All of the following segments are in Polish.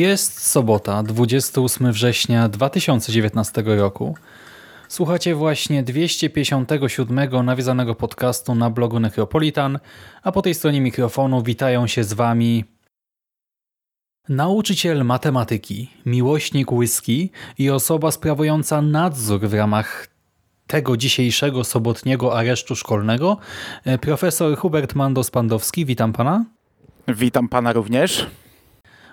Jest sobota, 28 września 2019 roku. Słuchacie właśnie 257 nawiązanego podcastu na blogu Necropolitan, a po tej stronie mikrofonu witają się z Wami nauczyciel matematyki, miłośnik whisky i osoba sprawująca nadzór w ramach tego dzisiejszego sobotniego aresztu szkolnego, e, profesor Hubert Mandos-Pandowski. Witam Pana. Witam Pana również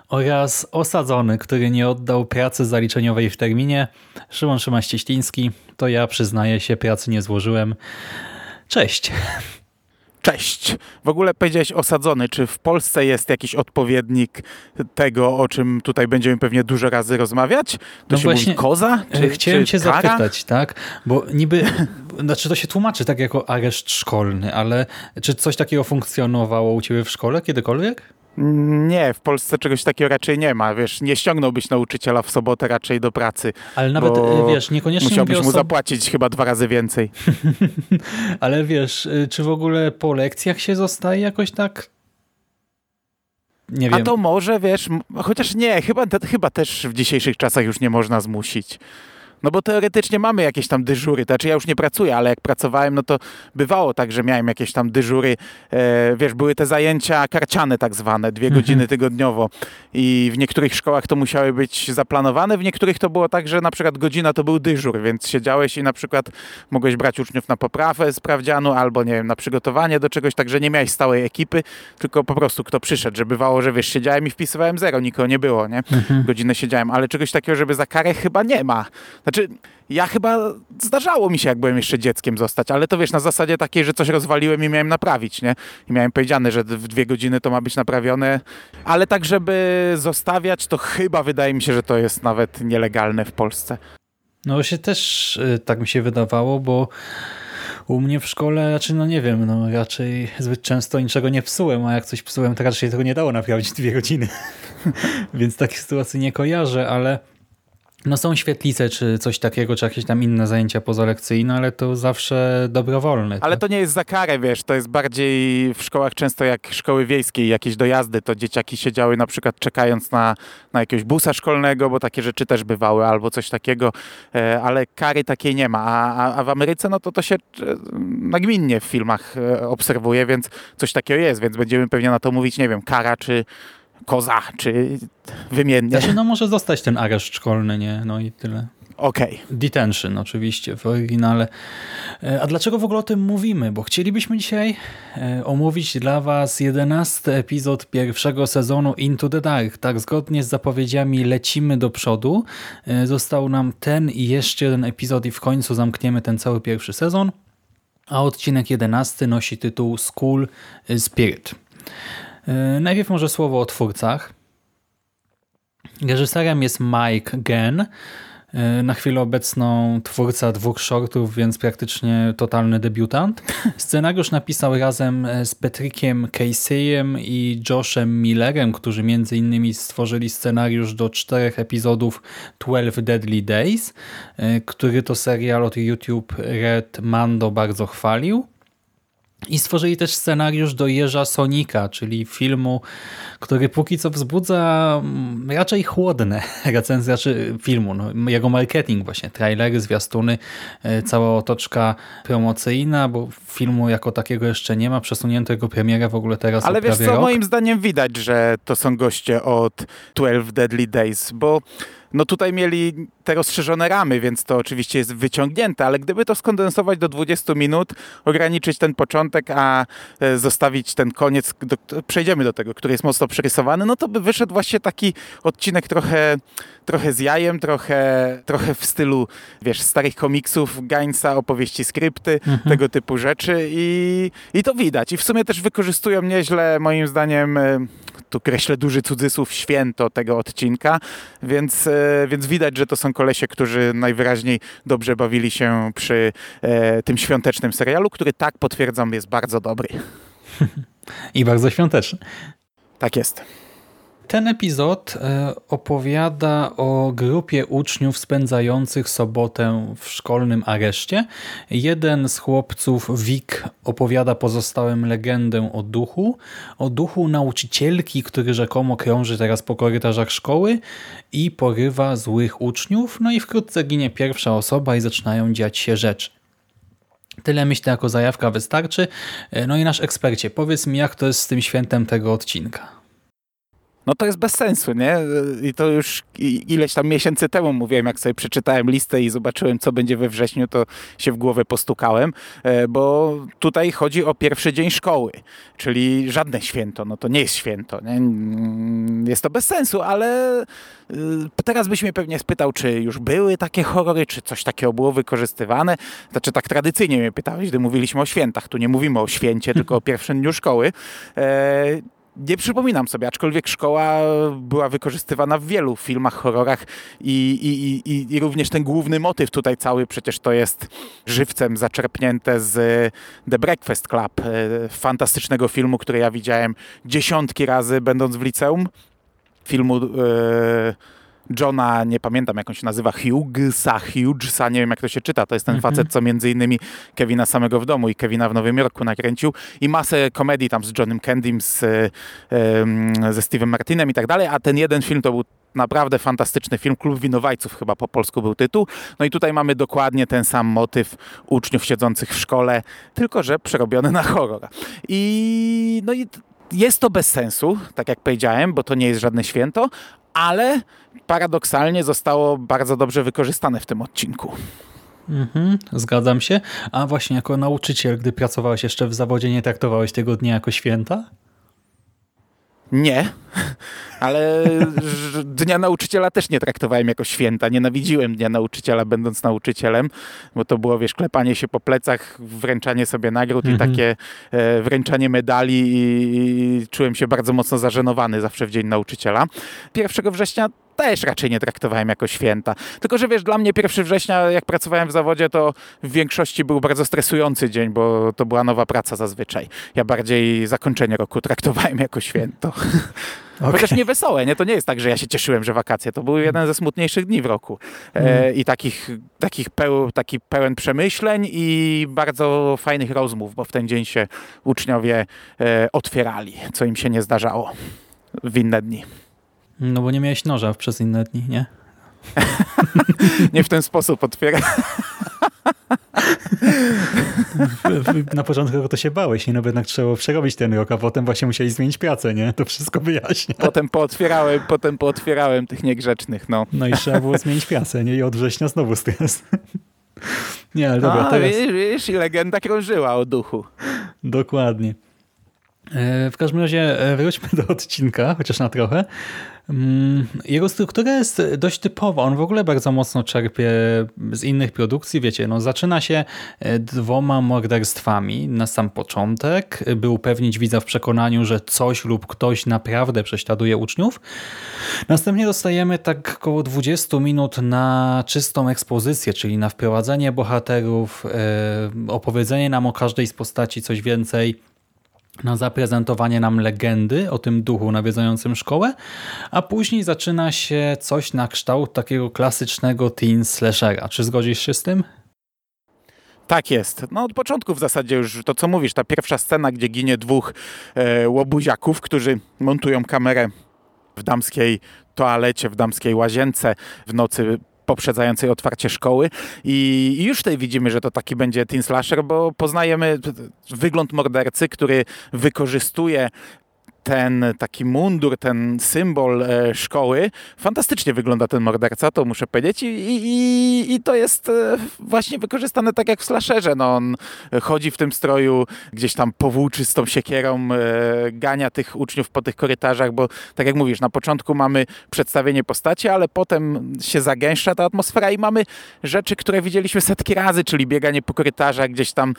oraz osadzony, który nie oddał pracy zaliczeniowej w terminie, Szymon Szymaś-Cieśliński. To ja przyznaję się, pracy nie złożyłem. Cześć. Cześć. W ogóle powiedziałeś osadzony. Czy w Polsce jest jakiś odpowiednik tego, o czym tutaj będziemy pewnie dużo razy rozmawiać? To no się właśnie, mówi koza? Czy, chciałem czy cię kara? zapytać, tak? Bo niby, znaczy to się tłumaczy tak jako areszt szkolny, ale czy coś takiego funkcjonowało u ciebie w szkole kiedykolwiek? Nie, w Polsce czegoś takiego raczej nie ma. Wiesz, nie ściągnąłbyś nauczyciela w sobotę raczej do pracy. Ale nawet, wiesz, niekoniecznie Musiałbyś mu zapłacić chyba dwa razy więcej. Ale wiesz, y, czy w ogóle po lekcjach się zostaje jakoś tak nie wiem. A to może, wiesz, chociaż nie, chyba, chyba też w dzisiejszych czasach już nie można zmusić. No bo teoretycznie mamy jakieś tam dyżury, to znaczy ja już nie pracuję, ale jak pracowałem, no to bywało tak, że miałem jakieś tam dyżury, e, wiesz, były te zajęcia karciane tak zwane, dwie Mhm. godziny tygodniowo i w niektórych szkołach to musiały być zaplanowane, w niektórych to było tak, że na przykład godzina to był dyżur, więc siedziałeś i na przykład mogłeś brać uczniów na poprawę sprawdzianu albo, nie wiem, na przygotowanie do czegoś, także nie miałeś stałej ekipy, tylko po prostu kto przyszedł, że bywało, że wiesz, siedziałem i wpisywałem zero, nikogo nie było, nie? Mhm. Godzinę siedziałem, ale czegoś takiego, żeby za karę chyba nie ma. Znaczy, ja chyba zdarzało mi się, jak byłem jeszcze dzieckiem zostać, ale to wiesz, na zasadzie takiej, że coś rozwaliłem i miałem naprawić, nie? I miałem powiedziane, że w dwie godziny to ma być naprawione, ale tak, żeby zostawiać, to chyba wydaje mi się, że to jest nawet nielegalne w Polsce. No się też y, tak mi się wydawało, bo u mnie w szkole raczej, no nie wiem, no raczej zbyt często niczego nie psułem, a jak coś psułem, to raczej tego nie dało naprawić dwie godziny. Więc takiej sytuacji nie kojarzę, ale no są świetlice, czy coś takiego, czy jakieś tam inne zajęcia pozalekcyjne, ale to zawsze dobrowolne. Ale tak? to nie jest za karę, wiesz, to jest bardziej w szkołach często jak szkoły wiejskie, jakieś dojazdy, to dzieciaki siedziały na przykład czekając na, na jakiegoś busa szkolnego, bo takie rzeczy też bywały, albo coś takiego, e, ale kary takiej nie ma. A, a, w Ameryce, no to to się e, nagminnie w filmach e, obserwuje, więc coś takiego jest, więc będziemy pewnie na to mówić, nie wiem, kara czy koza, czy wymiennie. Znaczy, no może zostać ten areszt szkolny, nie? No i tyle. Okej. Detention oczywiście w oryginale. E, A dlaczego w ogóle o tym mówimy? Bo chcielibyśmy dzisiaj e, omówić dla Was jedenasty epizod pierwszego sezonu Into the Dark. Tak, zgodnie z zapowiedziami lecimy do przodu. E, Został nam ten i jeszcze jeden epizod i w końcu zamkniemy ten cały pierwszy sezon. A odcinek jedenasty nosi tytuł School Spirit. E, Najpierw może słowo o twórcach. Reżyserem jest Mike Genn, na chwilę obecną twórca dwóch shortów, więc praktycznie totalny debiutant. Scenariusz napisał razem z Patrickiem Caseyem i Joshem Millerem, którzy między innymi stworzyli scenariusz do czterech epizodów 12 Deadly Days, który to serial od YouTube Red Mando bardzo chwalił. I stworzyli też scenariusz do Jeża Sonika, czyli filmu, który póki co wzbudza mm, raczej chłodne recenzje czy filmu. No, jego marketing właśnie, trailery, zwiastuny, e, cała otoczka promocyjna, bo filmu jako takiego jeszcze nie ma, przesunięto jego premierę w ogóle teraz Ale wiesz co, rok. moim zdaniem widać, że to są goście od 12 Deadly Days, bo no tutaj mieli te rozszerzone ramy, więc to oczywiście jest wyciągnięte, ale gdyby to skondensować do 20 minut, ograniczyć ten początek, a e, zostawić ten koniec, do, przejdziemy do tego, który jest mocno przerysowany, no to by wyszedł właśnie taki odcinek trochę, trochę z jajem, trochę, trochę w stylu, wiesz, starych komiksów, Gainsa, opowieści, skrypty, tego typu rzeczy i, i to widać. I w sumie też wykorzystują nieźle, moim zdaniem, e, tu kreślę duży cudzysłów, święto tego odcinka, więc, e, więc widać, że to są kolesie, którzy najwyraźniej dobrze bawili się przy e, tym świątecznym serialu, który tak potwierdzam jest bardzo dobry. I bardzo świąteczny. Tak jest. Ten epizod e, opowiada o grupie uczniów spędzających sobotę w szkolnym areszcie. Jeden z chłopców, Wik, opowiada pozostałym legendę o duchu, o duchu nauczycielki, który rzekomo krąży teraz po korytarzach szkoły i porywa złych uczniów, no i wkrótce ginie pierwsza osoba i zaczynają dziać się rzeczy. Tyle myślę jako zajawka wystarczy. E, No i nasz ekspercie, powiedz mi jak to jest z tym świętem tego odcinka. No to jest bez sensu, nie? I to już ileś tam miesięcy temu mówiłem, jak sobie przeczytałem listę i zobaczyłem, co będzie we wrześniu, to się w głowę postukałem, e, bo tutaj chodzi o pierwszy dzień szkoły, czyli żadne święto, no to nie jest święto, nie? Mm, Jest to bez sensu, ale y, teraz byś mnie pewnie spytał, czy już były takie horrory, czy coś takiego było wykorzystywane. Znaczy tak tradycyjnie mnie pytałeś, gdy mówiliśmy o świętach. Tu nie mówimy o święcie, tylko o pierwszym dniu szkoły. Nie przypominam sobie, aczkolwiek szkoła była wykorzystywana w wielu filmach, horrorach i, i, i, i również ten główny motyw tutaj cały przecież to jest żywcem zaczerpnięte z The Breakfast Club, e, fantastycznego filmu, który ja widziałem dziesiątki razy będąc w liceum. Filmu e, Johna, nie pamiętam jak on się nazywa, Hughesa, Hughesa, nie wiem jak to się czyta, to jest ten Mhm. facet, co między innymi Kevina samego w domu i Kevina w Nowym Jorku nakręcił i masę komedii tam z Johnem Candym, z, ze Steve'em Martinem i tak dalej, a ten jeden film to był naprawdę fantastyczny film, Klub Winowajców chyba po polsku był tytuł. No i tutaj mamy dokładnie ten sam motyw uczniów siedzących w szkole, tylko że przerobiony na horror. I no i jest to bez sensu, tak jak powiedziałem, bo to nie jest żadne święto, ale paradoksalnie zostało bardzo dobrze wykorzystane w tym odcinku. Mhm, zgadzam się. A właśnie jako nauczyciel, gdy pracowałeś jeszcze w zawodzie, nie traktowałeś tego dnia jako święta? Nie, ale Dnia Nauczyciela też nie traktowałem jako święta. Nienawidziłem Dnia Nauczyciela, będąc nauczycielem, bo to było, wiesz, klepanie się po plecach, wręczanie sobie nagród i Mhm. takie e, wręczanie medali i, i czułem się bardzo mocno zażenowany zawsze w Dzień Nauczyciela. 1 września też raczej nie traktowałem jako święta. Tylko, że wiesz, dla mnie 1 września, jak pracowałem w zawodzie, to w większości był bardzo stresujący dzień, bo to była nowa praca zazwyczaj. Ja bardziej zakończenie roku traktowałem jako święto. Chociaż nie wesołe, nie? To nie jest tak, że ja się cieszyłem, że wakacje. To był jeden ze smutniejszych dni w roku. E, I takich, takich peł, taki pełen przemyśleń i bardzo fajnych rozmów, bo w ten dzień się uczniowie e, otwierali, co im się nie zdarzało w inne dni. No bo nie miałeś noża przez inne dni, nie? Nie w ten sposób otwiera. Na początku to się bałeś, nie? No bo jednak trzeba było przerobić ten rok, a potem właśnie musieli zmienić pracę, nie? To wszystko wyjaśnia. Potem pootwierałem, potem pootwierałem tych niegrzecznych, no. No i trzeba było zmienić pracę, nie? I od września znowu stres. Nie, ale dobra, A, teraz... wiesz, wiesz, i legenda krążyła o duchu. Dokładnie. E, W każdym razie e, wróćmy do odcinka, chociaż na trochę. Mm, Jego struktura jest dość typowa. On w ogóle bardzo mocno czerpie z innych produkcji. Wiecie, no zaczyna się e, dwoma morderstwami na sam początek, by upewnić widza w przekonaniu, że coś lub ktoś naprawdę prześladuje uczniów. Następnie dostajemy tak około 20 minut na czystą ekspozycję, czyli na wprowadzenie bohaterów, opowiedzenie nam o każdej z postaci coś więcej, na zaprezentowanie nam legendy o tym duchu nawiedzającym szkołę, a później zaczyna się coś na kształt takiego klasycznego teen slashera. Czy zgodzisz się z tym? Tak jest. No od początku w zasadzie już to, co mówisz, ta pierwsza scena, gdzie ginie dwóch e, łobuziaków, którzy montują kamerę w damskiej toalecie, w damskiej łazience w nocy poprzedzającej otwarcie szkoły. I już tutaj widzimy, że to taki będzie teen slasher, bo poznajemy wygląd mordercy, który wykorzystuje ten taki mundur, ten symbol e, szkoły. Fantastycznie wygląda ten morderca, to muszę powiedzieć. I, i, i to jest e, właśnie wykorzystane tak jak w slasherze. No, on chodzi w tym stroju, gdzieś tam powłóczy z tą siekierą, e, gania tych uczniów po tych korytarzach, bo tak jak mówisz, na początku mamy przedstawienie postaci, ale potem się zagęszcza ta atmosfera i mamy rzeczy, które widzieliśmy setki razy, czyli bieganie po korytarzach, gdzieś tam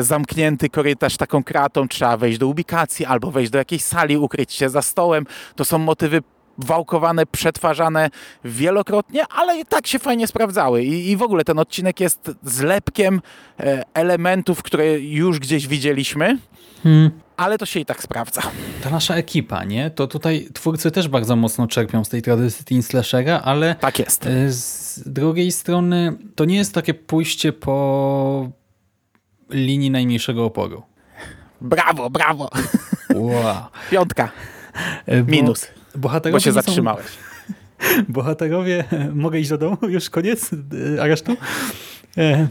zamknięty korytarz taką kratą, trzeba wejść do ubikacji albo wejść do jakiejś sali, ukryć się za stołem. To są motywy wałkowane, przetwarzane wielokrotnie, ale i tak się fajnie sprawdzały. I, I w ogóle ten odcinek jest zlepkiem e, elementów, które już gdzieś widzieliśmy, Hmm. ale to się i tak sprawdza. Ta nasza ekipa, nie? To tutaj twórcy też bardzo mocno czerpią z tej tradycji teen slashera, ale Tak jest. e, z drugiej strony to nie jest takie pójście po linii najmniejszego oporu. Brawo, brawo. Wow. Piątka, E, bo minus, Bohaterowie bo się nie są- zatrzymałeś. Bohaterowie, mogę iść do domu? Już koniec e, aresztu? E,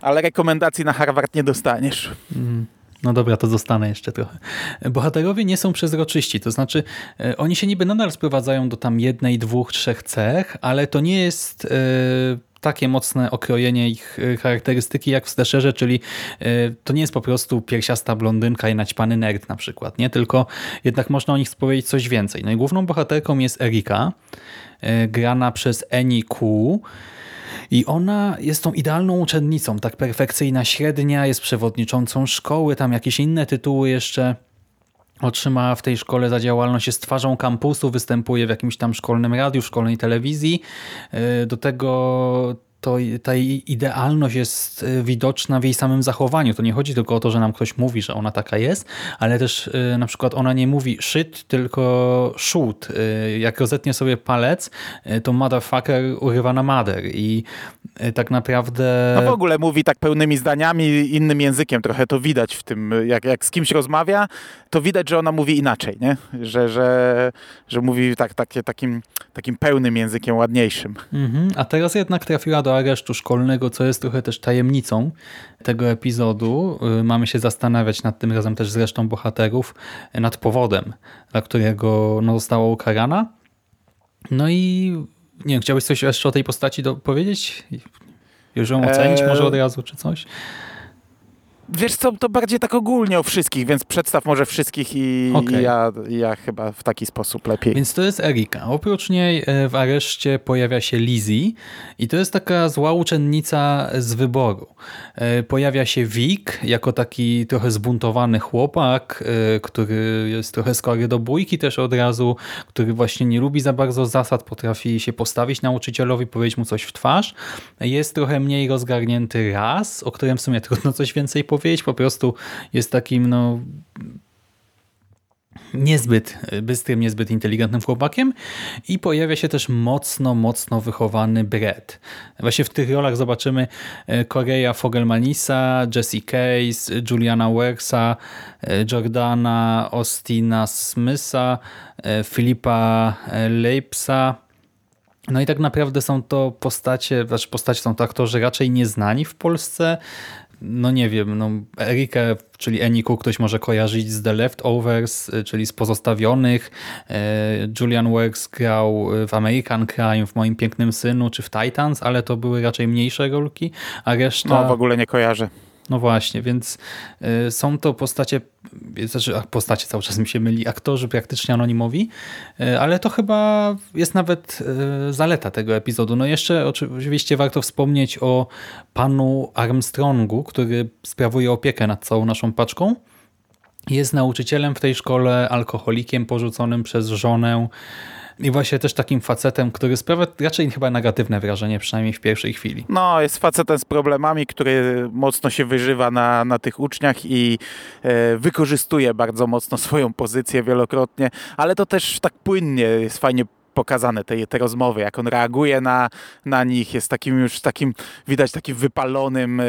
Ale rekomendacji na Harvard nie dostaniesz. No dobra, to zostanę jeszcze trochę. Bohaterowie nie są przezroczyści, to znaczy e, oni się niby nadal sprowadzają do tam jednej, dwóch, trzech cech, ale to nie jest e, takie mocne okrojenie ich e, charakterystyki jak w slasherze, czyli to nie jest po prostu piersiasta blondynka i naćpany nerd na przykład, nie? tylko jednak można o nich powiedzieć coś więcej. No i główną bohaterką jest Erika, grana przez Eni Ku, i ona jest tą idealną uczennicą, tak perfekcyjna średnia, jest przewodniczącą szkoły, tam jakieś inne tytuły jeszcze otrzymała w tej szkole za działalność, jest twarzą kampusu, występuje w jakimś tam szkolnym radiu, szkolnej telewizji. Yy, Do tego to ta idealność jest y, widoczna w jej samym zachowaniu. To nie chodzi tylko o to, że nam ktoś mówi, że ona taka jest, ale też y, na przykład ona nie mówi shit, tylko shoot. Y, Jak rozetnie sobie palec, to motherfucker urywa na mother i tak naprawdę... No w ogóle mówi tak pełnymi zdaniami, innym językiem. Trochę to widać w tym, jak, jak z kimś rozmawia, to widać, że ona mówi inaczej, nie? Że, że, że mówi tak, takie, takim, takim pełnym językiem, ładniejszym. Mhm, a teraz jednak trafiła do aresztu szkolnego, co jest trochę też tajemnicą tego epizodu. Y, Mamy się zastanawiać nad tym razem też z resztą bohaterów, y, nad powodem, dla którego no, została ukarana. No i nie wiem, chciałbyś coś jeszcze o tej postaci do, powiedzieć? Już ją ocenić Eee, może od razu, czy coś? Wiesz co, to bardziej tak ogólnie o wszystkich, więc przedstaw może wszystkich i, i ja, ja chyba w taki sposób lepiej. Więc to jest Erika. Oprócz niej e, w areszcie pojawia się Lizzie i to jest taka zła uczennica z wyboru. E, Pojawia się Vic jako taki trochę zbuntowany chłopak, e, który jest trochę skory do bójki też od razu, który właśnie nie lubi za bardzo zasad, potrafi się postawić nauczycielowi, powiedzieć mu coś w twarz. Jest trochę mniej rozgarnięty raz, o którym w sumie trudno coś więcej powiedzieć, po prostu jest takim no niezbyt bystrym, niezbyt inteligentnym chłopakiem i pojawia się też mocno, mocno wychowany Brett. Właśnie w tych rolach zobaczymy e, Korea Fogelmanisa, Jessie Case, Juliana Werksa, e, Jordana Austina Smitha, e, Filipa e, Leipsa, no i tak naprawdę są to postacie, znaczy postacie są to aktorzy raczej nieznani w Polsce. No nie wiem, no Erikę, czyli Eniku ktoś może kojarzyć z The Leftovers, y, czyli z Pozostawionych. E, Julian Works grał w American Crime, w Moim Pięknym Synu, czy w Titans, ale to były raczej mniejsze rolki, a reszta... No w ogóle nie kojarzę. No właśnie, więc y, są to postacie, znaczy postacie cały czas mi się myli, aktorzy praktycznie anonimowi, y, ale to chyba jest nawet y, zaleta tego epizodu. No jeszcze oczywiście warto wspomnieć o panu Armstrongu, który sprawuje opiekę nad całą naszą paczką. Jest nauczycielem w tej szkole, alkoholikiem porzuconym przez żonę i właśnie też takim facetem, który sprawia raczej chyba negatywne wrażenie, przynajmniej w pierwszej chwili. No, jest facetem z problemami, który mocno się wyżywa na, na tych uczniach i e, wykorzystuje bardzo mocno swoją pozycję wielokrotnie, ale to też tak płynnie jest fajnie pokazane, te, te rozmowy, jak on reaguje na, na nich, jest takim już takim, widać takim wypalonym e,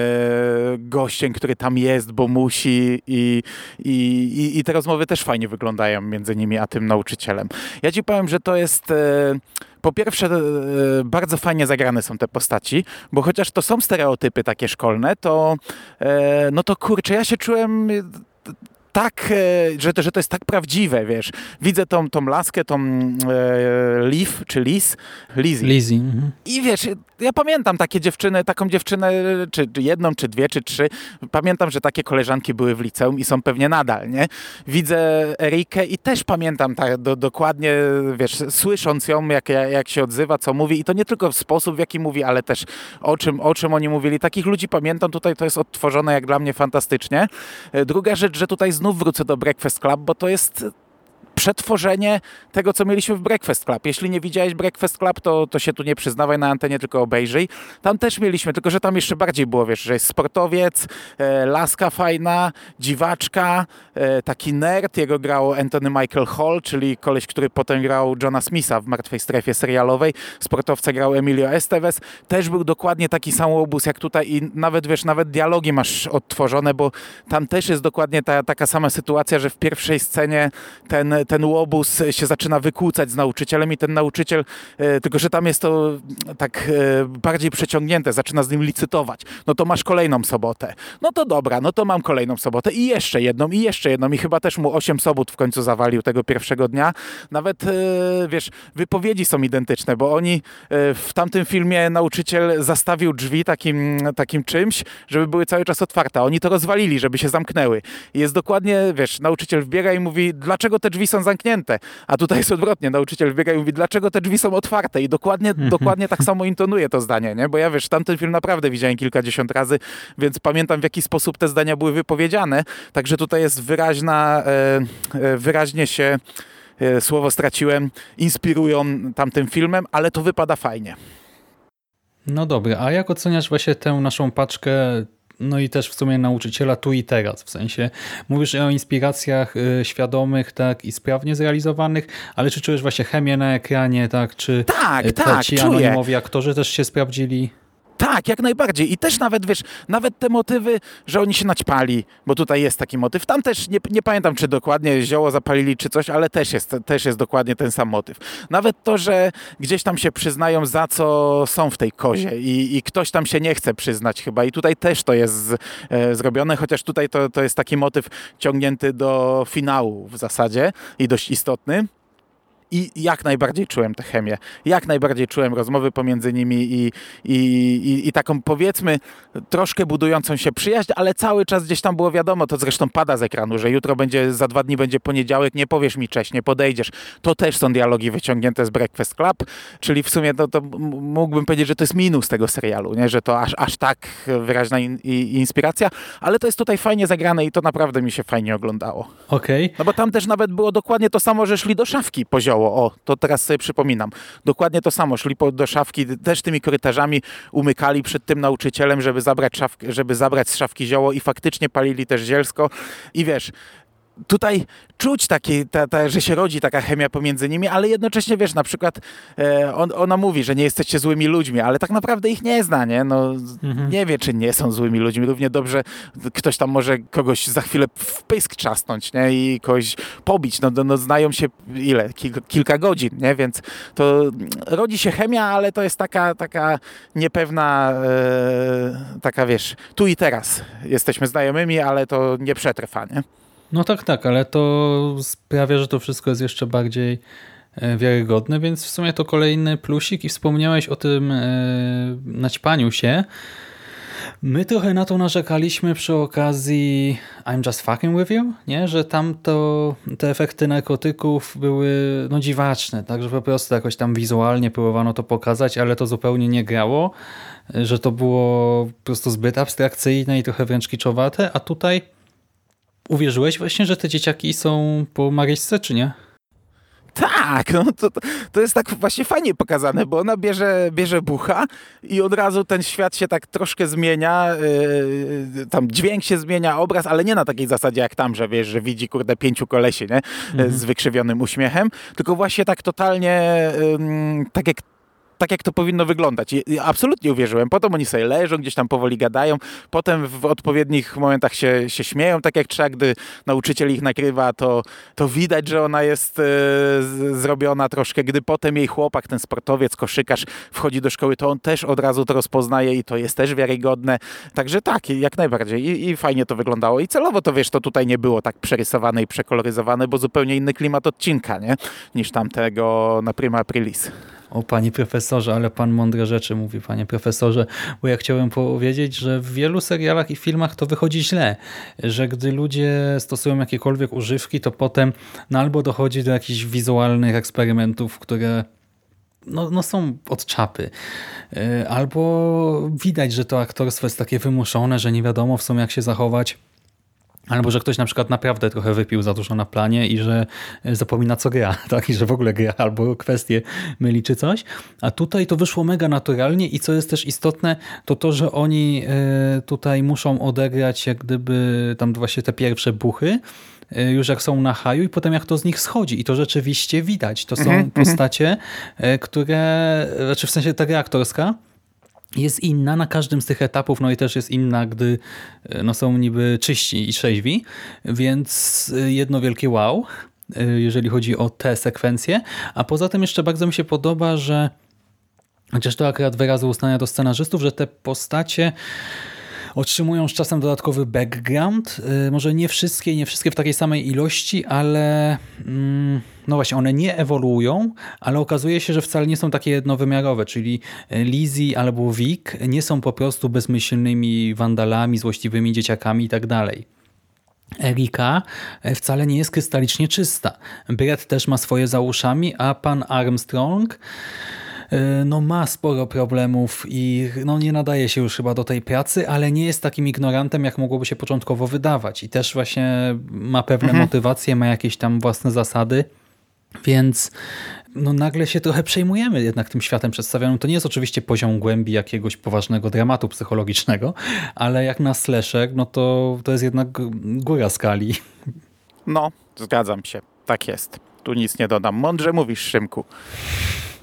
gościem, który tam jest, bo musi i, i, i, i te rozmowy też fajnie wyglądają między nimi a tym nauczycielem. Ja ci powiem, że to jest... E, po pierwsze, e, bardzo fajnie zagrane są te postaci, bo chociaż to są stereotypy takie szkolne, to no to kurczę, ja się czułem tak, e, że to, że to jest tak prawdziwe, wiesz. Widzę tą, tą laskę, tą e, Leaf, czy Liz? Lizzie. Lizzie. Mhm. I wiesz, ja pamiętam takie dziewczyny, taką dziewczynę, czy jedną, czy dwie, czy trzy. Pamiętam, że takie koleżanki były w liceum i są pewnie nadal, nie? Widzę Erikę i też pamiętam tak do, dokładnie, wiesz, słysząc ją, jak, jak się odzywa, co mówi i to nie tylko w sposób, w jaki mówi, ale też o czym, o czym oni mówili. Takich ludzi pamiętam, tutaj to jest odtworzone jak dla mnie fantastycznie. E, druga rzecz, że tutaj znów wrócę do Breakfast Club, bo to jest przetworzenie tego, co mieliśmy w Breakfast Club. Jeśli nie widziałeś Breakfast Club, to, to się tu nie przyznawaj na antenie, tylko obejrzyj. Tam też mieliśmy, tylko że tam jeszcze bardziej było, wiesz, że jest sportowiec, e, laska fajna, dziwaczka, e, taki nerd. Jego grał Anthony Michael Hall, czyli koleś, który potem grał Johna Smitha w Martwej Strefie serialowej. Sportowca grał Emilio Estevez. Też był dokładnie taki sam obóz jak tutaj i nawet, wiesz, nawet dialogi masz odtworzone, bo tam też jest dokładnie ta, taka sama sytuacja, że w pierwszej scenie ten, ten łobuz się zaczyna wykłócać z nauczycielem i ten nauczyciel, e, tylko że tam jest to tak e, bardziej przeciągnięte, zaczyna z nim licytować. No to masz kolejną sobotę. No to dobra, no to mam kolejną sobotę i jeszcze jedną, i jeszcze jedną. I chyba też mu osiem sobot w końcu zawalił tego pierwszego dnia. Nawet, e, wiesz, wypowiedzi są identyczne, bo oni w tamtym filmie nauczyciel zastawił drzwi takim, takim czymś, żeby były cały czas otwarte. Oni to rozwalili, żeby się zamknęły. Jest dokładnie, wiesz, nauczyciel wbiega i mówi, dlaczego te drzwi są zamknięte. A tutaj jest odwrotnie. Nauczyciel wbiega i mówi, dlaczego te drzwi są otwarte? I dokładnie, dokładnie tak samo intonuje to zdanie, nie? Bo ja wiesz, tamten film naprawdę widziałem kilkadziesiąt razy, więc pamiętam w jaki sposób te zdania były wypowiedziane. Także tutaj jest wyraźna, e, e, wyraźnie się e, słowo straciłem, inspirują tamtym filmem, ale to wypada fajnie. No dobra, a jak oceniasz właśnie tę naszą paczkę no i też w sumie nauczyciela tu i teraz, w sensie mówisz o inspiracjach y, świadomych tak i sprawnie zrealizowanych, ale czy czujesz właśnie chemię na ekranie, tak, czy tak, y, tak, ci czuję. anonimowi aktorzy też się sprawdzili? Tak, jak najbardziej. I też nawet, wiesz, nawet te motywy, że oni się naćpali, bo tutaj jest taki motyw. Tam też, nie, nie pamiętam, czy dokładnie zioło zapalili, czy coś, ale też jest, też jest dokładnie ten sam motyw. Nawet to, że gdzieś tam się przyznają, za co są w tej kozie i, i ktoś tam się nie chce przyznać chyba. I tutaj też to jest z, e, zrobione, chociaż tutaj to, to jest taki motyw ciągnięty do finału w zasadzie i dość istotny. I jak najbardziej czułem tę chemię. Jak najbardziej czułem rozmowy pomiędzy nimi i, i, i, i, taką powiedzmy troszkę budującą się przyjaźń, ale cały czas gdzieś tam było wiadomo, to zresztą pada z ekranu, że jutro będzie, za dwa dni będzie poniedziałek, nie powiesz mi cześć, nie podejdziesz. To też są dialogi wyciągnięte z Breakfast Club, czyli w sumie to, to mógłbym powiedzieć, że to jest minus tego serialu, nie? że to aż, aż tak wyraźna in, inspiracja, ale to jest tutaj fajnie zagrane i to naprawdę mi się fajnie oglądało. Okej. Okay. No bo tam też nawet było dokładnie to samo, że szli do szafki poziomu o, to teraz sobie przypominam. Dokładnie to samo. Szli po, do szafki, też tymi korytarzami umykali przed tym nauczycielem, żeby zabrać, szafkę, żeby zabrać z szafki zioło i faktycznie palili też zielsko. I wiesz, tutaj czuć taki, ta, ta, że się rodzi taka chemia pomiędzy nimi, ale jednocześnie wiesz, na przykład e, on, ona mówi, że nie jesteście złymi ludźmi, ale tak naprawdę ich nie zna, nie? No, mhm. Nie wie, czy nie są złymi ludźmi. Równie dobrze ktoś tam może kogoś za chwilę w pysk trzasnąć, nie? I kogoś pobić. No, no, no znają się ile? Kilka, kilka godzin, nie? Więc to rodzi się chemia, ale to jest taka, taka niepewna, e, taka wiesz, tu i teraz jesteśmy znajomymi, ale to nie przetrwa, nie? No tak, tak, ale to sprawia, że to wszystko jest jeszcze bardziej e, wiarygodne, więc w sumie to kolejny plusik i wspomniałeś o tym e, naćpaniu się. My trochę na to narzekaliśmy przy okazji I'm Just Fucking With You, nie? że tam to, te efekty narkotyków były no, dziwaczne, tak? że po prostu jakoś tam wizualnie próbowano to pokazać, ale to zupełnie nie grało, że to było po prostu zbyt abstrakcyjne i trochę wręcz kiczowate, a tutaj uwierzyłeś właśnie, że te dzieciaki są po Maryśce, czy nie? Tak, no to, to jest tak właśnie fajnie pokazane, bo ona bierze, bierze bucha i od razu ten świat się tak troszkę zmienia, yy, tam dźwięk się zmienia, obraz, ale nie na takiej zasadzie jak tam, że wiesz, że widzi kurde pięciu kolesi, nie? Mhm. Z wykrzywionym uśmiechem, tylko właśnie tak totalnie, yy, tak jak tak jak to powinno wyglądać. I absolutnie uwierzyłem. Potem oni sobie leżą, gdzieś tam powoli gadają, potem w odpowiednich momentach się, się śmieją, tak jak trzeba, gdy nauczyciel ich nagrywa, to, to widać, że ona jest z, zrobiona troszkę. Gdy potem jej chłopak, ten sportowiec, koszykarz wchodzi do szkoły, to on też od razu to rozpoznaje i to jest też wiarygodne. Także tak, jak najbardziej. I, i fajnie to wyglądało. I celowo to, wiesz, to tutaj nie było tak przerysowane i przekoloryzowane, bo zupełnie inny klimat odcinka, nie? Niż tamtego na Prima Aprilis. O panie profesorze, ale pan mądre rzeczy mówi, panie profesorze, bo ja chciałem powiedzieć, że w wielu serialach i filmach to wychodzi źle, że gdy ludzie stosują jakiekolwiek używki, to potem no albo dochodzi do jakichś wizualnych eksperymentów, które no, no są od czapy. Yy, Albo widać, że to aktorstwo jest takie wymuszone, że nie wiadomo w sumie jak się zachować. Albo że ktoś na przykład naprawdę trochę wypił za dużo na planie i że zapomina co gra, tak? I że w ogóle gra albo kwestie myli czy coś. A tutaj to wyszło mega naturalnie i co jest też istotne, to to, że oni e, tutaj muszą odegrać jak gdyby tam właśnie te pierwsze buchy, e, już jak są na haju i potem jak to z nich schodzi. I to rzeczywiście widać. To są postacie, e, które, znaczy w sensie ta gra aktorska, jest inna na każdym z tych etapów, no i też jest inna, gdy e, no, są niby czyści i trzeźwi, więc e, jedno wielkie wow, e, jeżeli chodzi o te sekwencje, a poza tym jeszcze bardzo mi się podoba, że chociaż to akurat wyrazu uznania do scenarzystów, że te postacie otrzymują z czasem dodatkowy background. Y, Może nie wszystkie, nie wszystkie w takiej samej ilości, ale mm, no właśnie, one nie ewoluują, ale okazuje się, że wcale nie są takie jednowymiarowe, czyli Lizzie albo Vic nie są po prostu bezmyślnymi wandalami, złośliwymi dzieciakami i tak dalej. Erika e, wcale nie jest krystalicznie czysta. Brett też ma swoje za uszami, a pan Armstrong no ma sporo problemów i no nie nadaje się już chyba do tej pracy, ale nie jest takim ignorantem, jak mogłoby się początkowo wydawać. I też właśnie ma pewne motywacje, ma jakieś tam własne zasady, więc no nagle się trochę przejmujemy jednak tym światem przedstawionym. To nie jest oczywiście poziom głębi jakiegoś poważnego dramatu psychologicznego, ale jak na slasher, no to, to jest jednak góra skali. No, zgadzam się. Tak jest. Tu nic nie dodam. Mądrze mówisz, Szymku.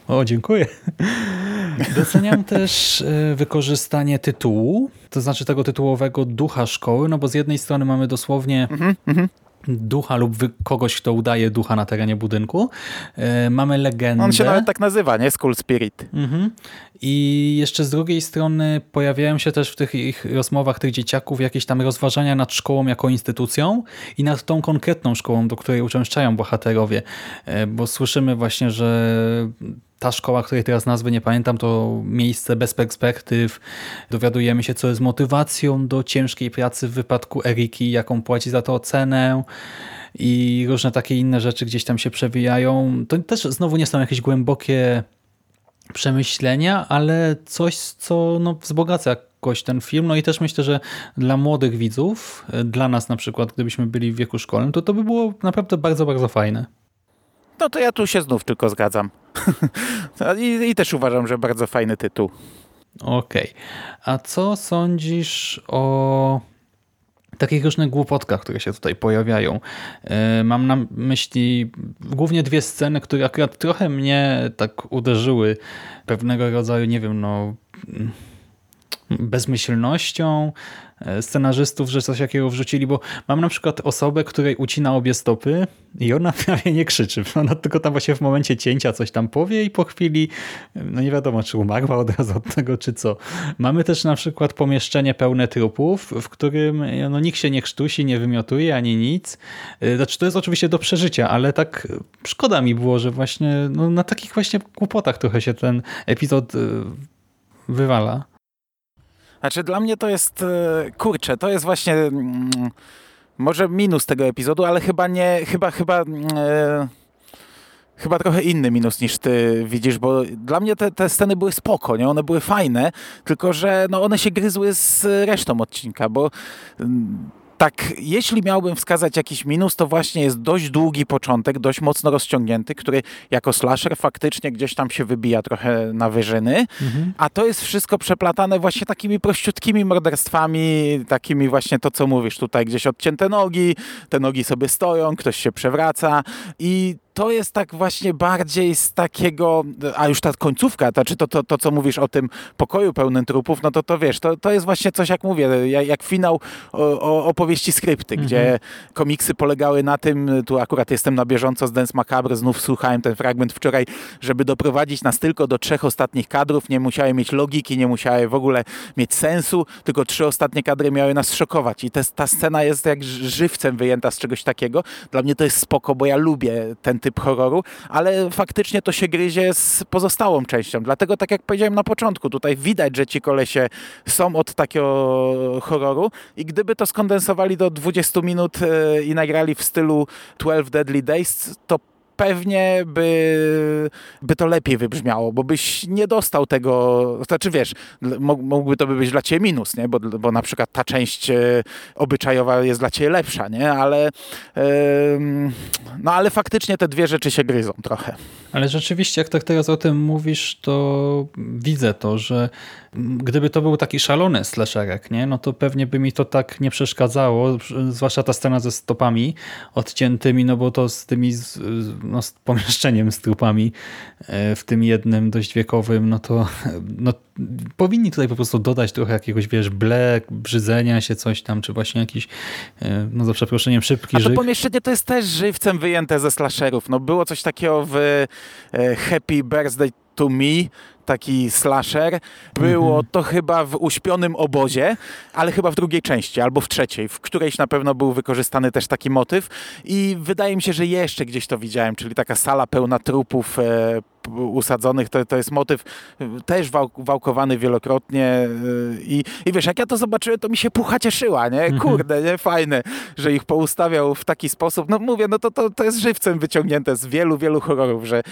O, dziękuję. Doceniam też e, wykorzystanie tytułu, to znaczy tego tytułowego ducha szkoły, no bo z jednej strony mamy dosłownie ducha lub kogoś, kto udaje ducha na terenie budynku. E, Mamy legendę. On się nawet tak nazywa, nie? School Spirit. Mhm. I jeszcze z drugiej strony pojawiają się też w tych ich rozmowach tych dzieciaków jakieś tam rozważania nad szkołą jako instytucją i nad tą konkretną szkołą, do której uczęszczają bohaterowie. E, Bo słyszymy właśnie, że ta szkoła, której teraz nazwy nie pamiętam, to miejsce bez perspektyw. Dowiadujemy się, co jest motywacją do ciężkiej pracy w wypadku Eriki, jaką płaci za to cenę i różne takie inne rzeczy gdzieś tam się przewijają. To też znowu nie są jakieś głębokie przemyślenia, ale coś, co no, wzbogaca jakoś ten film. No i też myślę, że dla młodych widzów, dla nas na przykład, gdybyśmy byli w wieku szkolnym, to to by było naprawdę bardzo, bardzo fajne. No to ja tu się znów tylko zgadzam. I, I też uważam, że bardzo fajny tytuł. Okej. A co sądzisz o takich różnych głupotkach, które się tutaj pojawiają? E, Mam na myśli głównie dwie sceny, które akurat trochę mnie tak uderzyły pewnego rodzaju, nie wiem, no bezmyślnością e, scenarzystów, że coś takiego wrzucili, bo mam na przykład osobę, której ucina obie stopy i ona prawie nie krzyczy. Ona tylko tam właśnie w momencie cięcia coś tam powie i po chwili, no nie wiadomo, czy umarła od razu od tego, czy co. Mamy też na przykład pomieszczenie pełne trupów, w którym no, nikt się nie krztusi, nie wymiotuje, ani nic. E, Znaczy to jest oczywiście do przeżycia, ale tak szkoda mi było, że właśnie no, na takich właśnie głupotach trochę się ten epizod e, wywala. Znaczy dla mnie to jest, e, kurczę, to jest właśnie mm, może minus tego epizodu, ale chyba nie, chyba, chyba, mm, e, chyba trochę inny minus niż ty widzisz, bo dla mnie te, te sceny były spoko, nie? One były fajne, tylko że no one się gryzły z resztą odcinka, bo mm, tak, jeśli miałbym wskazać jakiś minus, to właśnie jest dość długi początek, dość mocno rozciągnięty, który jako slasher faktycznie gdzieś tam się wybija trochę na wyżyny, a to jest wszystko przeplatane właśnie takimi prościutkimi morderstwami, takimi właśnie to, co mówisz tutaj, gdzieś odcięte nogi, te nogi sobie stoją, ktoś się przewraca i to jest tak właśnie bardziej z takiego, a już ta końcówka, to, czy to, to, to co mówisz o tym pokoju pełnym trupów, no to to wiesz, to, to jest właśnie coś, jak mówię, jak, jak finał o, o opowieści skrypty, gdzie komiksy polegały na tym, tu akurat jestem na bieżąco z Dance Macabre, znów słuchałem ten fragment wczoraj, żeby doprowadzić nas tylko do trzech ostatnich kadrów, nie musiały mieć logiki, nie musiały w ogóle mieć sensu, tylko trzy ostatnie kadry miały nas szokować i te, ta scena jest jak żywcem wyjęta z czegoś takiego. Dla mnie to jest spoko, bo ja lubię ten typ horroru, ale faktycznie to się gryzie z pozostałą częścią. Dlatego, tak jak powiedziałem na początku, tutaj widać, że ci kolesie są od takiego horroru i gdyby to skondensowali do 20 minut e, i nagrali w stylu 12 Deadly Days, to pewnie by, by to lepiej wybrzmiało, bo byś nie dostał tego, znaczy wiesz, mógłby to być dla ciebie minus, nie? Bo, bo na przykład ta część e, obyczajowa jest dla ciebie lepsza, nie? Ale no ale faktycznie te dwie rzeczy się gryzą trochę. Ale rzeczywiście, jak tak teraz o tym mówisz, to widzę to, że gdyby to był taki szalony slasherek, nie? no to pewnie by mi to tak nie przeszkadzało, zwłaszcza ta scena ze stopami odciętymi, no bo to z tymi no, z pomieszczeniem z trupami e, w tym jednym dość wiekowym, no to no, powinni tutaj po prostu dodać trochę jakiegoś, wiesz, blek, brzydzenia się, coś tam, czy właśnie jakiś, e, no za przeproszeniem, szybki A to żyk. pomieszczenie to jest też żywcem wyjęte ze slasherów. No było coś takiego w e, Happy Birthday to Me, taki slasher. Było mhm. to chyba w uśpionym obozie, ale chyba w drugiej części albo w trzeciej, w którejś na pewno był wykorzystany też taki motyw i wydaje mi się, że jeszcze gdzieś to widziałem, czyli taka sala pełna trupów e, usadzonych, to, to jest motyw e, też wał, wałkowany wielokrotnie e, i, i wiesz, jak ja to zobaczyłem, to mi się pucha cieszyła, nie? Mhm. Kurde, nie? Fajne, że ich poustawiał w taki sposób. No mówię, no to, to, to jest żywcem wyciągnięte z wielu, wielu horrorów, że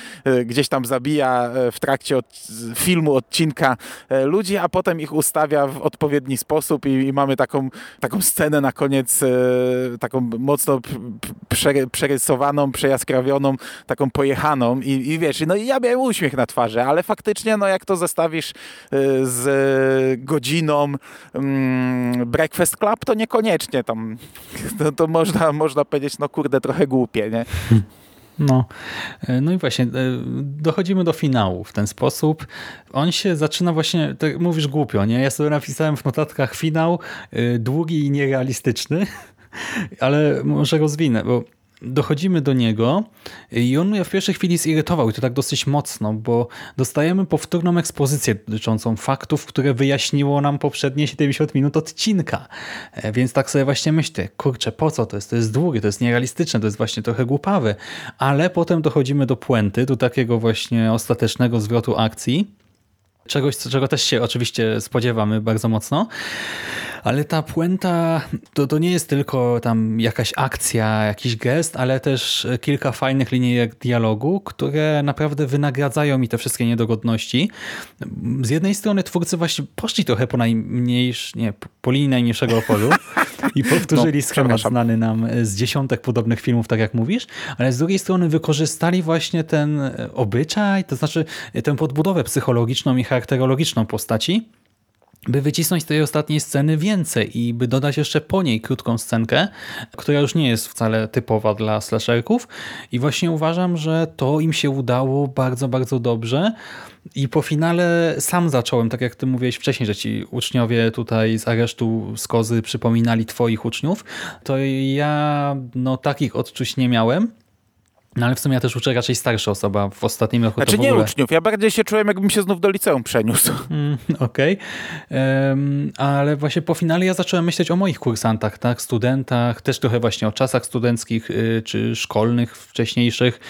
gdzieś tam zabija w trakcie od, filmu, odcinka ludzi, a potem ich ustawia w odpowiedni sposób i, i mamy taką, taką scenę na koniec, taką mocno przerysowaną, przejaskrawioną, taką pojechaną i, i wiesz, no i ja miałem uśmiech na twarzy, ale faktycznie, no jak to zestawisz e, z godziną mm, Breakfast Club, to niekoniecznie tam, to, to można, można powiedzieć, no kurde, trochę głupie, nie? No, e, no i właśnie, e, dochodzimy do finału w ten sposób. On się zaczyna właśnie, tak mówisz głupio, nie? Ja sobie napisałem w notatkach finał e, długi i nierealistyczny, ale może rozwinę, bo dochodzimy do niego i on mnie w pierwszej chwili zirytował i to tak dosyć mocno, bo dostajemy powtórną ekspozycję dotyczącą faktów, które wyjaśniło nam poprzednie 70 minut odcinka. E, więc tak sobie właśnie myślę, kurczę, po co to jest? To jest długie, to jest nierealistyczne, to jest właśnie trochę głupawe, ale potem dochodzimy do puenty, do takiego właśnie ostatecznego zwrotu akcji, czegoś, czego też się oczywiście spodziewamy bardzo mocno. Ale ta puenta to, to nie jest tylko tam jakaś akcja, jakiś gest, ale też kilka fajnych linijek dialogu, które naprawdę wynagradzają mi te wszystkie niedogodności. Z jednej strony twórcy właśnie poszli trochę po najmniejsz, nie, po linii najmniejszego oporu i powtórzyli no, schemat znany nam z dziesiątek podobnych filmów, tak jak mówisz, ale z drugiej strony wykorzystali właśnie ten obyczaj, to znaczy tę podbudowę psychologiczną i charakterologiczną postaci, by wycisnąć z tej ostatniej sceny więcej i by dodać jeszcze po niej krótką scenkę, która już nie jest wcale typowa dla slasherków. I właśnie uważam, że to im się udało bardzo, bardzo dobrze. I po finale sam zacząłem, tak jak ty mówiłeś wcześniej, że ci uczniowie tutaj z aresztu z kozy przypominali twoich uczniów, to ja no takich odczuć nie miałem no ale w sumie ja też uczę raczej starsza osoba w ostatnim roku. Znaczy to nie ogóle... uczniów, ja bardziej się czułem jakbym się znów do liceum przeniósł. Mm, Okej, okay. um, ale właśnie po finale ja zacząłem myśleć o moich kursantach, tak, studentach, też trochę właśnie o czasach studenckich y, czy szkolnych wcześniejszych.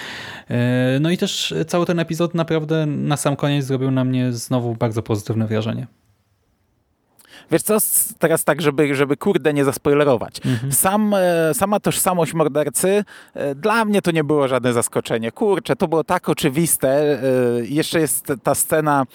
Y, no i też cały ten epizod naprawdę na sam koniec zrobił na mnie znowu bardzo pozytywne wrażenie. Wiesz co, teraz tak, żeby, żeby kurde nie zaspoilerować. Mhm. Sam, e, sama tożsamość mordercy e, dla mnie to nie było żadne zaskoczenie. Kurczę, to było tak oczywiste. E, jeszcze jest ta scena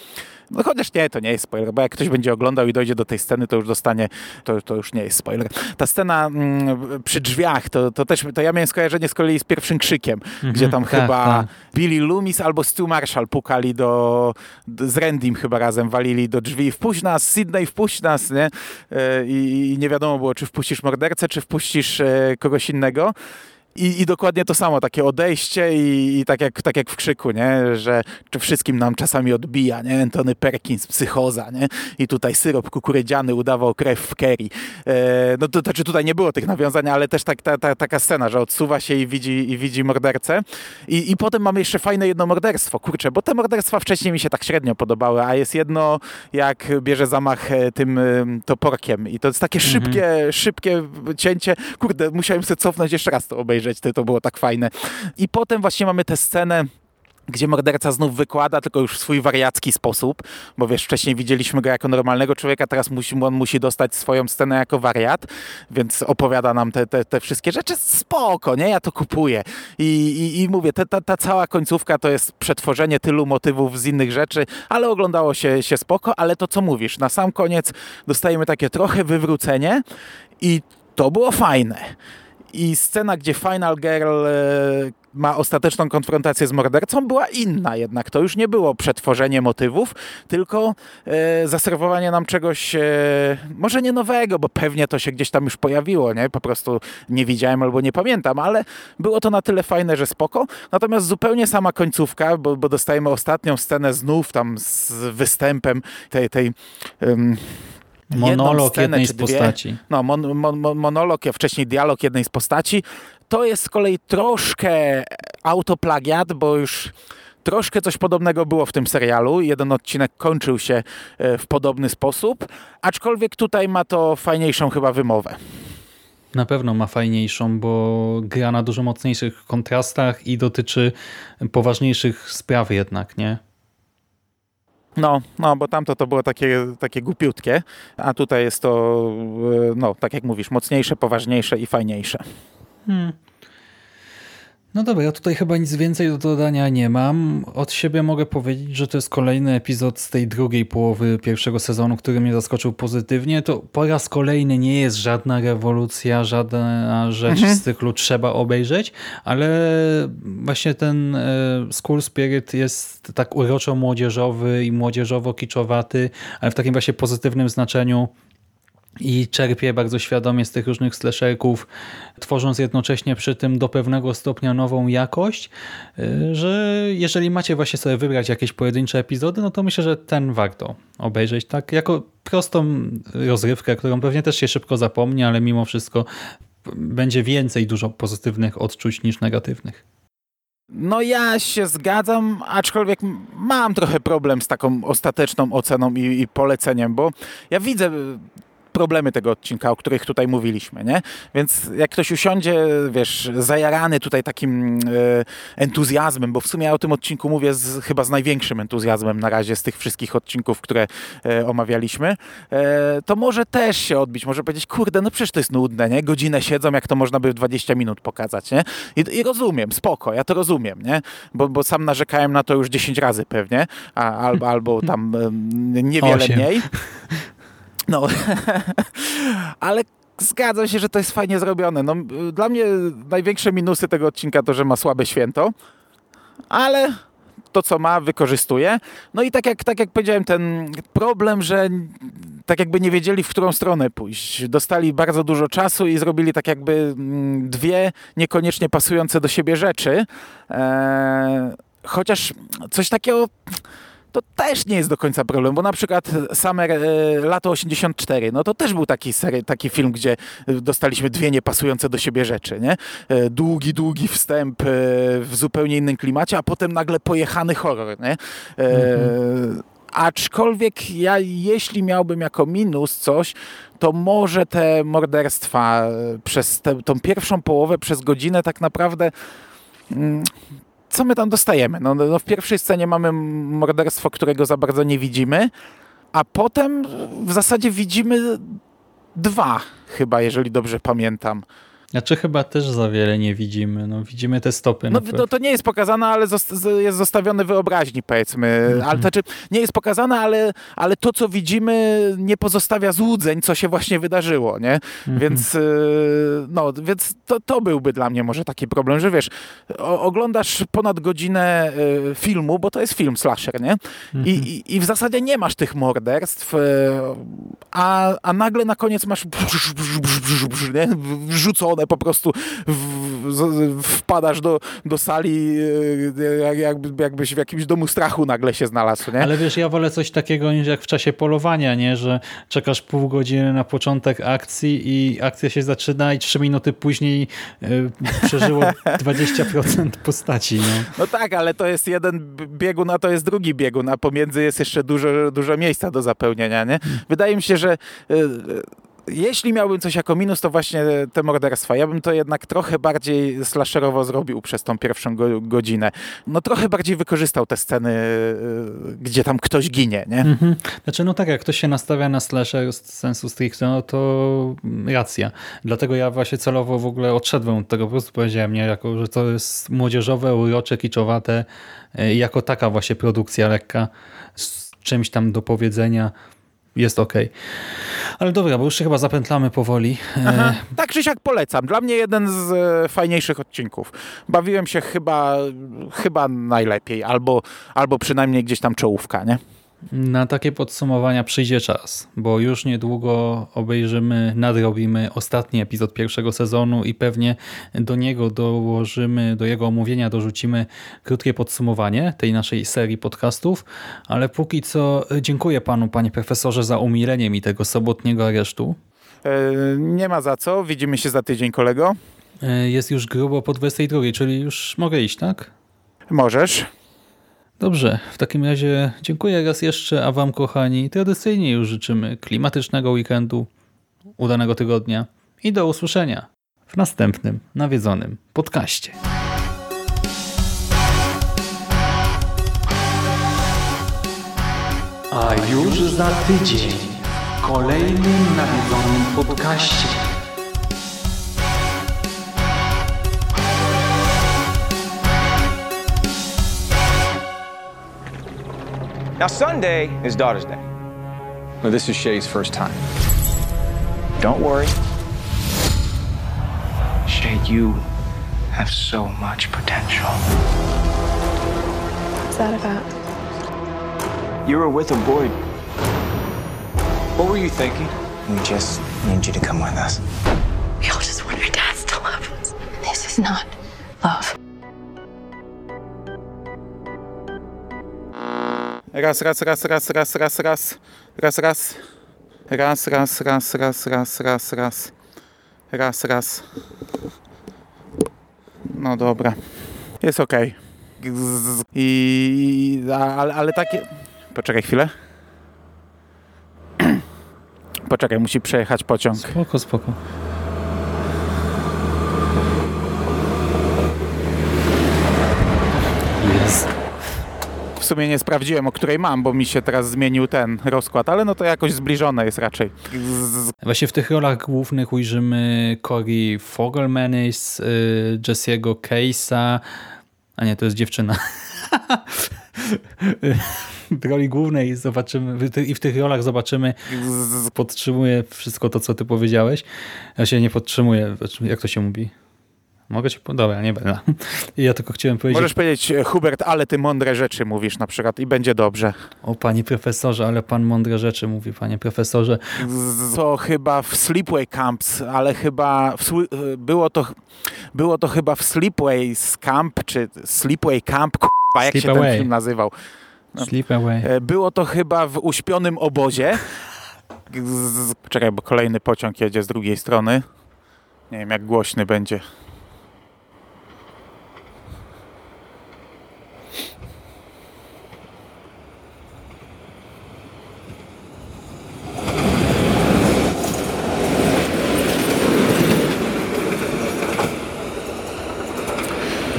No chociaż nie, to nie jest spoiler, bo jak ktoś będzie oglądał i dojdzie do tej sceny, to już dostanie, to, to już nie jest spoiler. Ta scena mm, przy drzwiach, to, to też, to ja miałem skojarzenie z kolei z pierwszym krzykiem, gdzie tam tak, chyba tak. Billy Loomis albo Stu Marshall pukali do, do z Randym chyba razem walili do drzwi. Wpuść nas, Sydney, wpuść nas, nie? E, I, I nie wiadomo było, czy wpuścisz mordercę, czy wpuścisz e, kogoś innego. I, I dokładnie to samo, takie odejście i, i tak, jak, tak jak w krzyku, nie? że czy wszystkim nam czasami odbija, nie? Antony Perkins, psychoza, nie? i tutaj syrop kukurydziany udawał krew w Kerry. E, no to znaczy tutaj nie było tych nawiązań, ale też tak, ta, ta, taka scena, że odsuwa się i widzi, i widzi mordercę. I, I potem mamy jeszcze fajne jedno morderstwo, kurczę, bo te morderstwa wcześniej mi się tak średnio podobały, a jest jedno, jak bierze zamach e, tym e, toporkiem i to jest takie szybkie, szybkie cięcie. Kurde, musiałem sobie cofnąć jeszcze raz to obejrzeć, to, to było tak fajne. I potem właśnie mamy tę scenę, gdzie morderca znów wykłada, tylko już w swój wariacki sposób, bo wiesz, wcześniej widzieliśmy go jako normalnego człowieka, teraz musi, on musi dostać swoją scenę jako wariat, więc opowiada nam te, te, te wszystkie rzeczy. Spoko, nie? Ja to kupuję. I, i, i mówię, te, ta, ta cała końcówka to jest przetworzenie tylu motywów z innych rzeczy, ale oglądało się, się spoko, ale to co mówisz, na sam koniec dostajemy takie trochę wywrócenie i to było fajne. I scena, gdzie Final Girl e, ma ostateczną konfrontację z mordercą, była inna jednak. To już nie było przetworzenie motywów, tylko e, zaserwowanie nam czegoś, e, może nie nowego, bo pewnie to się gdzieś tam już pojawiło, nie? Po prostu nie widziałem albo nie pamiętam, ale było to na tyle fajne, że spoko. Natomiast zupełnie sama końcówka, bo, bo dostajemy ostatnią scenę znów tam z występem tej, tej jedną Monolog scenę jednej z dwie. postaci. No, mon, mon, mon, monolog, a wcześniej dialog jednej z postaci. To jest z kolei troszkę autoplagiat, bo już troszkę coś podobnego było w tym serialu. Jeden odcinek kończył się e, w podobny sposób, aczkolwiek tutaj ma to fajniejszą chyba wymowę. Na pewno ma fajniejszą, bo gra na dużo mocniejszych kontrastach i dotyczy poważniejszych spraw jednak, nie? No, no, bo tamto to było takie, takie głupiutkie, a tutaj jest to, e, no, tak jak mówisz, mocniejsze, poważniejsze i fajniejsze. Hmm. No dobra, ja tutaj chyba nic więcej do dodania nie mam. Od siebie mogę powiedzieć, że to jest kolejny epizod z tej drugiej połowy pierwszego sezonu, który mnie zaskoczył pozytywnie. To po raz kolejny nie jest żadna rewolucja, żadna rzecz z cyklu trzeba obejrzeć, ale właśnie ten e, School Spirit jest tak uroczo młodzieżowy i młodzieżowo-kiczowaty, ale w takim właśnie pozytywnym znaczeniu i czerpie bardzo świadomie z tych różnych slasherków, tworząc jednocześnie przy tym do pewnego stopnia nową jakość, y, że jeżeli macie właśnie sobie wybrać jakieś pojedyncze epizody, no to myślę, że ten warto obejrzeć tak jako prostą rozrywkę, którą pewnie też się szybko zapomni, ale mimo wszystko będzie więcej dużo pozytywnych odczuć niż negatywnych. No ja się zgadzam, aczkolwiek mam trochę problem z taką ostateczną oceną i, i poleceniem, bo ja widzę problemy tego odcinka, o których tutaj mówiliśmy, nie? Więc jak ktoś usiądzie, wiesz, zajarany tutaj takim e, entuzjazmem, bo w sumie ja o tym odcinku mówię z, chyba z największym entuzjazmem na razie z tych wszystkich odcinków, które e, omawialiśmy, e, to może też się odbić, może powiedzieć, kurde, no przecież to jest nudne, nie? Godzinę siedzą, jak to można by w 20 minut pokazać, nie? I, i rozumiem, spoko, ja to rozumiem, nie? Bo, bo sam narzekałem na to już 10 razy pewnie, a, albo, albo tam niewiele Osiem. mniej. No, ale zgadzam się, że to jest fajnie zrobione. No, dla mnie największe minusy tego odcinka to, że ma słabe święto, ale to, co ma, wykorzystuje. No i tak jak, tak jak powiedziałem, ten problem, że tak jakby nie wiedzieli, w którą stronę pójść. Dostali bardzo dużo czasu i zrobili tak jakby mm, dwie niekoniecznie pasujące do siebie rzeczy. Eee, chociaż coś takiego to też nie jest do końca problem, bo na przykład Summer e, lato 84, no to też był taki, taki film, gdzie dostaliśmy dwie niepasujące do siebie rzeczy, nie? E, długi, długi wstęp e, w zupełnie innym klimacie, a potem nagle pojechany horror, nie? E, Aczkolwiek ja, jeśli miałbym jako minus coś, to może te morderstwa e, przez tę tą pierwszą połowę, przez godzinę tak naprawdę mm, co my tam dostajemy? No, no w pierwszej scenie mamy morderstwo, którego za bardzo nie widzimy, a potem w zasadzie widzimy dwa, chyba, jeżeli dobrze pamiętam. Znaczy chyba też za wiele nie widzimy. No, widzimy te stopy. No na to, to nie jest pokazane, ale jest zostawione wyobraźni, powiedzmy. Mhm. Ale, znaczy, nie jest pokazane, ale, ale to, co widzimy, nie pozostawia złudzeń, co się właśnie wydarzyło, nie? Mhm. Więc, y, no, więc to, to byłby dla mnie może taki problem, że wiesz, o, oglądasz ponad godzinę y, filmu, bo to jest film slasher, nie? I, i, I w zasadzie nie masz tych morderstw, y, a, a nagle na koniec masz nie? wrzucone po prostu, w, z- wpadasz do, do sali, jak, jakby, jakbyś w jakimś domu strachu nagle się znalazł, nie? Ale wiesz, ja wolę coś takiego niż jak w czasie polowania, nie? Że czekasz pół godziny na początek akcji i akcja się zaczyna i trzy minuty później y, przeżyło 20% postaci. No. No tak, ale to jest jeden biegun, a to jest drugi biegun, a pomiędzy jest jeszcze dużo, dużo miejsca do zapełnienia, nie? Wydaje mi się, że y, jeśli miałbym coś jako minus, to właśnie te morderstwa. Ja bym to jednak trochę bardziej slasherowo zrobił przez tą pierwszą go, godzinę. No trochę bardziej wykorzystał te sceny, y, gdzie tam ktoś ginie, nie? Mhm. Znaczy, no tak, jak ktoś się nastawia na slasher z sensu stricte, no to racja. Dlatego ja właśnie celowo w ogóle odszedłem od tego, po prostu powiedziałem, nie, jako, że to jest młodzieżowe, urocze, kiczowate, y, jako taka właśnie produkcja lekka, z czymś tam do powiedzenia, jest okej. Ale dobra, bo już się chyba zapętlamy powoli. E, Aha. Tak czy siak polecam. Dla mnie jeden z e, fajniejszych odcinków. Bawiłem się chyba, chyba najlepiej, albo, albo przynajmniej gdzieś tam czołówka, nie? Na takie podsumowania przyjdzie czas, bo już niedługo obejrzymy, nadrobimy ostatni epizod pierwszego sezonu i pewnie do niego dołożymy, do jego omówienia dorzucimy krótkie podsumowanie tej naszej serii podcastów, ale póki co dziękuję panu, panie profesorze, za umilenie mi tego sobotniego aresztu. E, nie ma za co. Widzimy się za tydzień, kolego. E, Jest już grubo po 22, czyli już mogę iść, tak? Możesz. Dobrze, w takim razie dziękuję raz jeszcze, a Wam kochani tradycyjnie już życzymy klimatycznego weekendu, udanego tygodnia i do usłyszenia w następnym nawiedzonym podcaście. A już za tydzień w kolejnym nawiedzonym podcaście. Now, Sunday is Daughter's Day. But this is Shay's first time. Don't worry. Shay, you have so much potential. What's that about? You were with a boy. What were you thinking? We just need you to come with us. We all just want our dads to love us. This is not love. Raz, raz, raz, raz, raz, raz, raz. Raz, raz. Raz, raz, raz, raz, raz, raz, raz. Raz, raz. No dobra. Jest. Gzz. I... Ale, ale takie... Poczekaj chwilę. Poczekaj, musi przejechać pociąg. Spoko, spoko. Sumie nie sprawdziłem, o której mam, bo mi się teraz zmienił ten rozkład, ale no to jakoś zbliżone jest raczej. Właśnie w tych rolach głównych ujrzymy Cory Fogelmanis, y, Jesse'ego Case'a, a nie, to jest dziewczyna. w roli głównej zobaczymy, i w tych rolach zobaczymy, Gzz. podtrzymuję wszystko to, co ty powiedziałeś. Ja się nie podtrzymuję, jak to się mówi? Mogę ci Dobra, nie będę. Ja tylko chciałem powiedzieć, Możesz powiedzieć, e, Hubert, ale ty mądre rzeczy mówisz na przykład i będzie dobrze. o panie profesorze, ale pan mądre rzeczy mówi, panie profesorze. To chyba w Sleepway Camps, ale chyba w, e, było, to, było to chyba w Sleepway Camp, czy Sleepway Camp, k***a, jak się ten Sleepaway. film nazywał. Sleep away. E, Było to chyba w uśpionym obozie. Czekaj, bo kolejny pociąg jedzie z drugiej strony. Nie wiem, jak głośny będzie.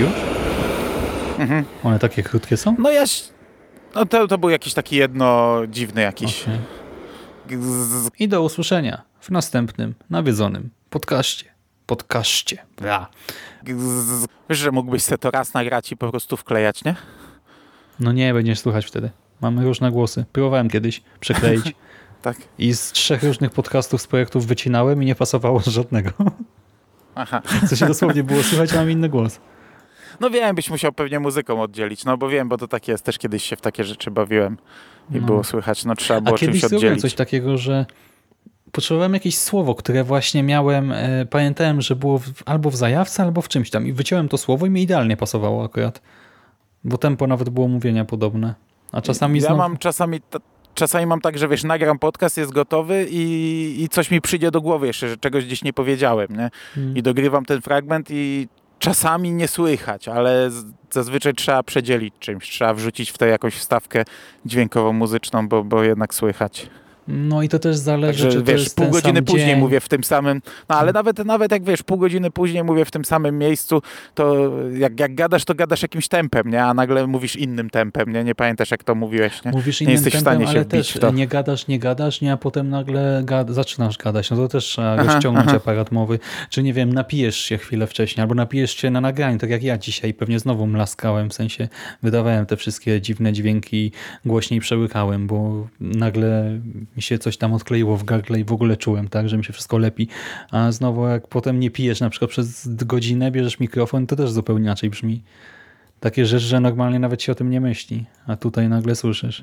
Już? One takie krótkie są? No ja... No to, to był jakiś taki jedno dziwny jakiś. Z- I do usłyszenia w następnym nawiedzonym podcaście. podcaście. Wiesz, że mógłbyś se to raz nagrać i po prostu wklejać, nie? No nie, będziesz słuchać wtedy. Mamy różne głosy. Próbowałem kiedyś przekleić Tak. i z trzech różnych podcastów z projektów wycinałem i nie pasowało z żadnego. Aha. Co się dosłownie było słychać, mam inny głos. No wiem, byś musiał pewnie muzyką oddzielić, no bo wiem, bo to tak jest, też kiedyś się w takie rzeczy bawiłem i No. było słychać, no trzeba A było kiedyś czymś oddzielić. coś takiego, że potrzebowałem jakieś słowo, które właśnie miałem, e, pamiętałem, że było w, albo w zajawce, albo w czymś tam i wyciąłem to słowo i mi idealnie pasowało akurat. Bo tempo nawet było mówienia podobne. A czasami ja znowu... mam czasami, czasami mam tak, że wiesz, nagram podcast, jest gotowy i, i coś mi przyjdzie do głowy jeszcze, że czegoś gdzieś nie powiedziałem, nie? Mm. I dogrywam ten fragment i czasami nie słychać, ale zazwyczaj trzeba przedzielić czymś, trzeba wrzucić w to jakąś wstawkę dźwiękową, muzyczną, bo, bo jednak słychać. No i to też zależy, Także czy wiesz, pół godziny później dzień. mówię w tym samym, no ale nawet, nawet jak wiesz, pół godziny później mówię w tym samym miejscu, to jak, jak gadasz, to gadasz jakimś tempem, nie? A nagle mówisz innym tempem, nie? Nie pamiętasz jak to mówiłeś, nie? Mówisz nie innym jesteś w tempem, stanie się ale też w to. nie gadasz, nie gadasz, nie, a potem nagle gad zaczynasz gadać. No to też trzeba Aha, rozciągnąć aha. aparat mowy. Czy nie wiem, napijesz się chwilę wcześniej, albo napijesz się na nagraniu, tak jak ja dzisiaj. Pewnie znowu mlaskałem, w sensie wydawałem te wszystkie dziwne dźwięki, głośniej przełykałem, bo nagle mi się coś tam odkleiło w gardle i w ogóle czułem, tak, że mi się wszystko lepi. A znowu jak potem nie pijesz na przykład przez godzinę, bierzesz mikrofon, to też zupełnie inaczej brzmi. Takie rzeczy, że normalnie nawet się o tym nie myśli, a tutaj nagle słyszysz.